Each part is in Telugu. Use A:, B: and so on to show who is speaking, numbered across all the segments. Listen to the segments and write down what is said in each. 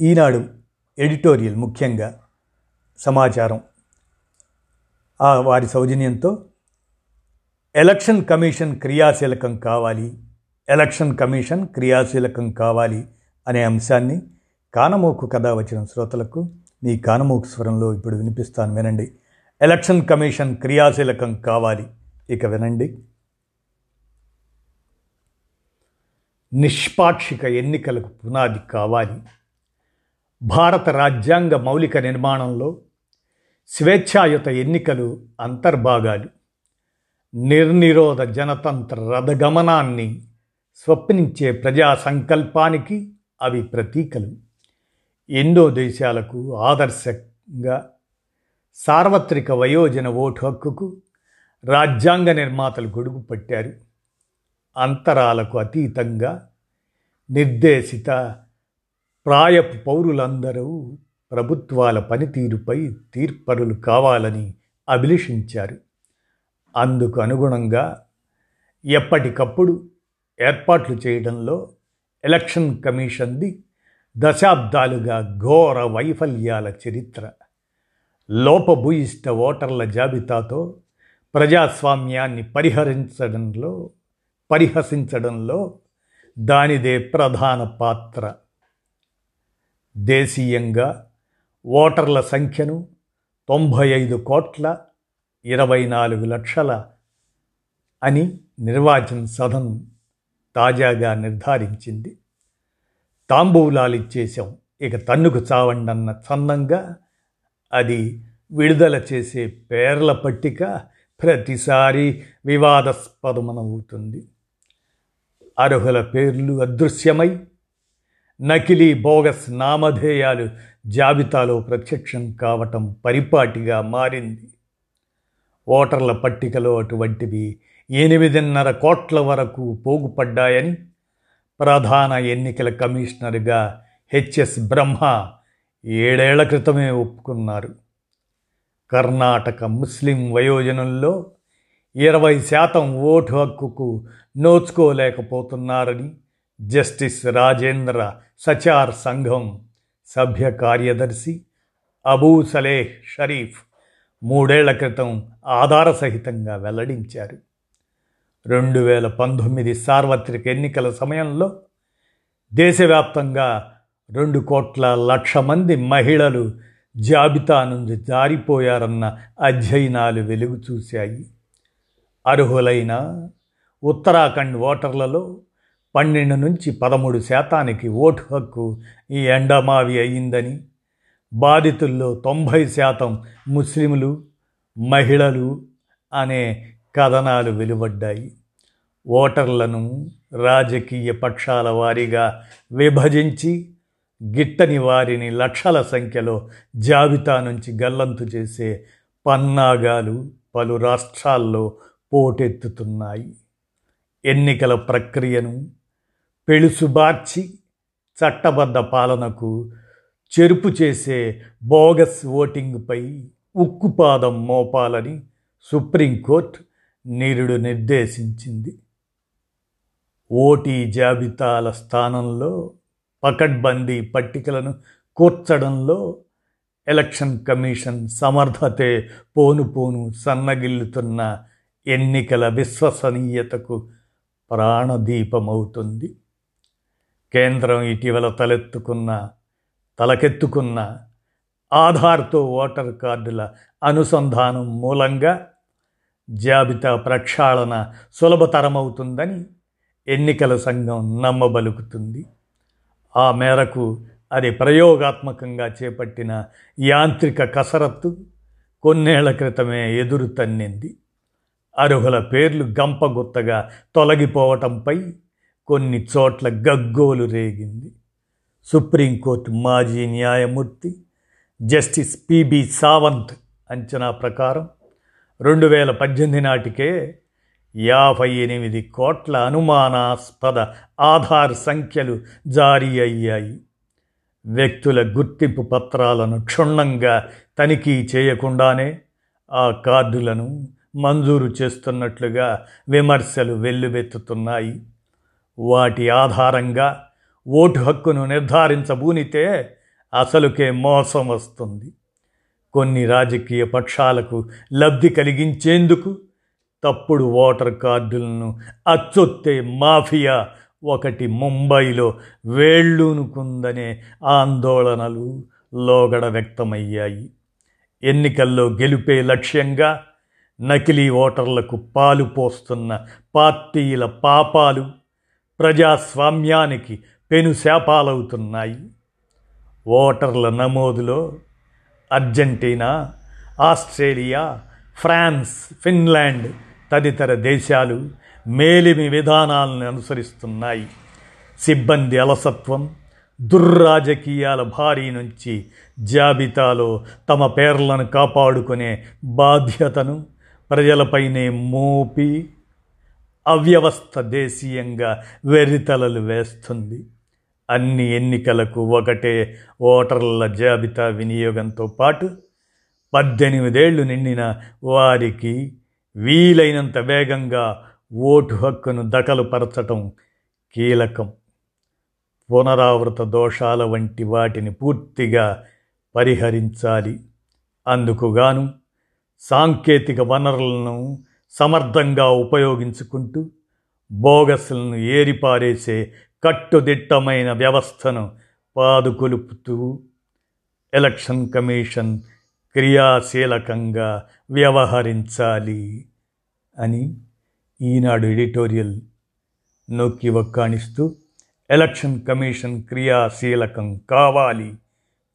A: ఈనాడు ఎడిటోరియల్ ముఖ్యంగా సమాచారం. ఆ వారి సౌజన్యంతో ఎలక్షన్ కమిషన్ క్రియాశీలకం కావాలి ఎలక్షన్ కమిషన్ క్రియాశీలకం కావాలి అనే అంశాన్ని కానమోకు కథ వచ్చిన శ్రోతలకు మీ కానమోకు స్వరంలో ఇప్పుడు వినిపిస్తాను వినండి. ఎలక్షన్ కమిషన్ క్రియాశీలకం కావాలి ఇక వినండి. నిష్పాక్షిక ఎన్నికలకు పునాది కావాలి భారత రాజ్యాంగ మౌలిక నిర్మాణంలో స్వేచ్ఛాయుత ఎన్నికలు అంతర్భాగాలు. నిర్నిరోధ జనతంత్ర రథగమనాన్ని స్వప్నించే ప్రజా సంకల్పానికి అవి ప్రతీకలు. ఎన్నో దేశాలకు ఆదర్శంగా సార్వత్రిక వయోజన ఓటు హక్కుకు రాజ్యాంగ నిర్మాతలు గొడుగు పట్టారు. అంతరాలకు అతీతంగా నిర్దేశిత ప్రాయపు పౌరులందరూ ప్రభుత్వాల పనితీరుపై తీర్పరులు కావాలని అభిలషించారు. అందుకు అనుగుణంగా ఎప్పటికప్పుడు ఏర్పాట్లు చేయడంలో ఎలక్షన్ కమిషన్ది దశాబ్దాలుగా ఘోర వైఫల్యాల చరిత్ర. లోపభూయిష్ట ఓటర్ల జాబితాతో ప్రజాస్వామ్యాన్ని పరిహరించడంలో పరిహసించడంలో దానిదే ప్రధాన పాత్ర. దేశీయంగా ఓటర్ల సంఖ్యను తొంభై ఐదు కోట్ల ఇరవై నాలుగు లక్షల అని నిర్వాచన్ సదన్ తాజాగా నిర్ధారించింది. తాంబూలాలిచ్చేశాం. ఇక తన్నుకు చావండన్న చందంగా అది విడుదల చేసే పేర్ల పట్టిక ప్రతిసారి వివాదాస్పదమనవుతుంది. అర్హుల పేర్లు అదృశ్యమై నకిలీ బోగస్ నామధేయాలు జాబితాలో ప్రత్యక్షం కావటం పరిపాటిగా మారింది. ఓటర్ల పట్టికలో అటువంటివి ఎనిమిదిన్నర కోట్ల వరకు పోగుపడ్డాయని ప్రధాన ఎన్నికల కమిషనర్గా హెచ్ఎస్ బ్రహ్మ ఏడేళ్ళ క్రితమే ఒప్పుకున్నారు. కర్ణాటక ముస్లిం వయోజనంలో ఇరవై శాతం ఓటు హక్కుకు నోచుకోలేకపోతున్నారని జస్టిస్ రాజేంద్ర సచార్ సంఘం సభ్య కార్యదర్శి అబూ సలేహ్ షరీఫ్ మూడేళ్ళ క్రితం ఆధార సహితంగా వెల్లడించారు. రెండు వేల పంతొమ్మిది సార్వత్రిక ఎన్నికల సమయంలో దేశవ్యాప్తంగా రెండు కోట్ల లక్ష మంది మహిళలు జాబితా నుంచి జారిపోయారన్న అధ్యయనాలు వెలుగు చూశాయి. అర్హులైన ఉత్తరాఖండ్ ఓటర్లలో పన్నెండు నుంచి పదమూడు శాతానికి ఓటు హక్కు ఈ ఎండమావి అయిందని బాధితుల్లో తొంభై శాతం ముస్లింలు మహిళలు అనే కథనాలు వెలువడ్డాయి. ఓటర్లను రాజకీయ పక్షాల వారీగా విభజించి గిట్టని వారిని లక్షల సంఖ్యలో జాబితా నుంచి గల్లంతు చేసే పన్నాగాలు పలు రాష్ట్రాల్లో పోటెత్తుతున్నాయి. ఎన్నికల ప్రక్రియను పెళుసుబార్చి చట్టబద్ధ పాలనకు చెరుపు చేసే బోగస్ ఓటింగ్పై ఉక్కుపాదం మోపాలని సుప్రీంకోర్టు నిరుడు నిర్దేశించింది. ఓటీ జాబితాల స్థానంలో పకడ్బందీ పట్టికలను కూర్చడంలో ఎలక్షన్ కమిషన్ సమర్థతే పోను పోను సన్నగిల్లుతున్న ఎన్నికల విశ్వసనీయతకు ప్రాణదీపమవుతుంది. కేంద్రం ఇటీవల తలెత్తుకున్న తలకెత్తుకున్న ఆధార్తో ఓటర్ కార్డుల అనుసంధానం మూలంగా జాబితా ప్రక్షాళన సులభతరమవుతుందని ఎన్నికల సంఘం నమ్మబలుకుతుంది. ఆ మేరకు అది ప్రయోగాత్మకంగా చేపట్టిన యాంత్రిక కసరత్తు కొన్నేళ్ళ క్రితమే ఎదురు తన్నింది. అర్హుల పేర్లు గంపగుత్తగా తొలగిపోవటంపై కొన్ని చోట్ల గగ్గోలు రేగింది. సుప్రీంకోర్టు మాజీ న్యాయమూర్తి జస్టిస్ పిబి సావంత్ అంచనా ప్రకారం రెండు వేల పద్దెనిమిది నాటికే యాభై ఎనిమిది కోట్ల అనుమానాస్పద ఆధార్ సంఖ్యలు జారీ అయ్యాయి. వ్యక్తుల గుర్తింపు పత్రాలను క్షుణ్ణంగా తనిఖీ చేయకుండానే ఆ కార్డులను మంజూరు చేస్తున్నట్లుగా విమర్శలు వెల్లువెత్తుతున్నాయి. వాటి ఆధారంగా ఓటు హక్కును నిర్ధారించబూనితే అసలుకే మోసం వస్తుంది. కొన్ని రాజకీయ పక్షాలకు లబ్ధి కలిగించేందుకు తప్పుడు ఓటర్ కార్డులను అచ్చొత్తే మాఫియా ఒకటి ముంబైలో వేళ్ళూనుకుందనే ఆందోళనలు లోగడ వ్యక్తమయ్యాయి. ఎన్నికల్లో గెలిపే లక్ష్యంగా నకిలీ ఓటర్లకు పాలు పోస్తున్న పార్టీల పాపాలు ప్రజాస్వామ్యానికి పెనుశాపాలవుతున్నాయి ఓటర్ల నమోదులో అర్జెంటీనా ఆస్ట్రేలియా ఫ్రాన్స్ ఫిన్లాండ్ తదితర దేశాలు మేలిమి విధానాలను అనుసరిస్తున్నాయి. సిబ్బంది అలసత్వం దుర్రాజకీయాల భారీ నుంచి జాబితాలో తమ పేర్లను కాపాడుకునే బాధ్యతను ప్రజలపైనే మోపి అవ్యవస్థ దేశీయంగా వెర్రితలలు వేస్తుంది. అన్ని ఎన్నికలకు ఒకటే ఓటర్ల జాబితా వినియోగంతో పాటు పద్దెనిమిదేళ్ళు నిండిన వారికి వీలైనంత వేగంగా ఓటు హక్కును దఖలుపరచటం కీలకం. పునరావృత దోషాల వంటి వాటిని పూర్తిగా పరిహరించాలి. అందుకుగాను సాంకేతిక వనరులను సమర్థంగా ఉపయోగించుకుంటూ బోగస్లను ఏరిపారేసే కట్టుదిట్టమైన వ్యవస్థను పాదుకొలుపుతూ ఎలక్షన్ కమిషన్ క్రియాశీలకంగా వ్యవహరించాలి అని ఈనాడు ఎడిటోరియల్ నొక్కి వక్కాణిస్తూ ఎలక్షన్ కమిషన్ క్రియాశీలకం కావాలి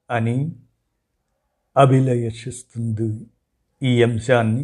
A: అని అభిలయషిస్తుంది ఈ అంశాన్ని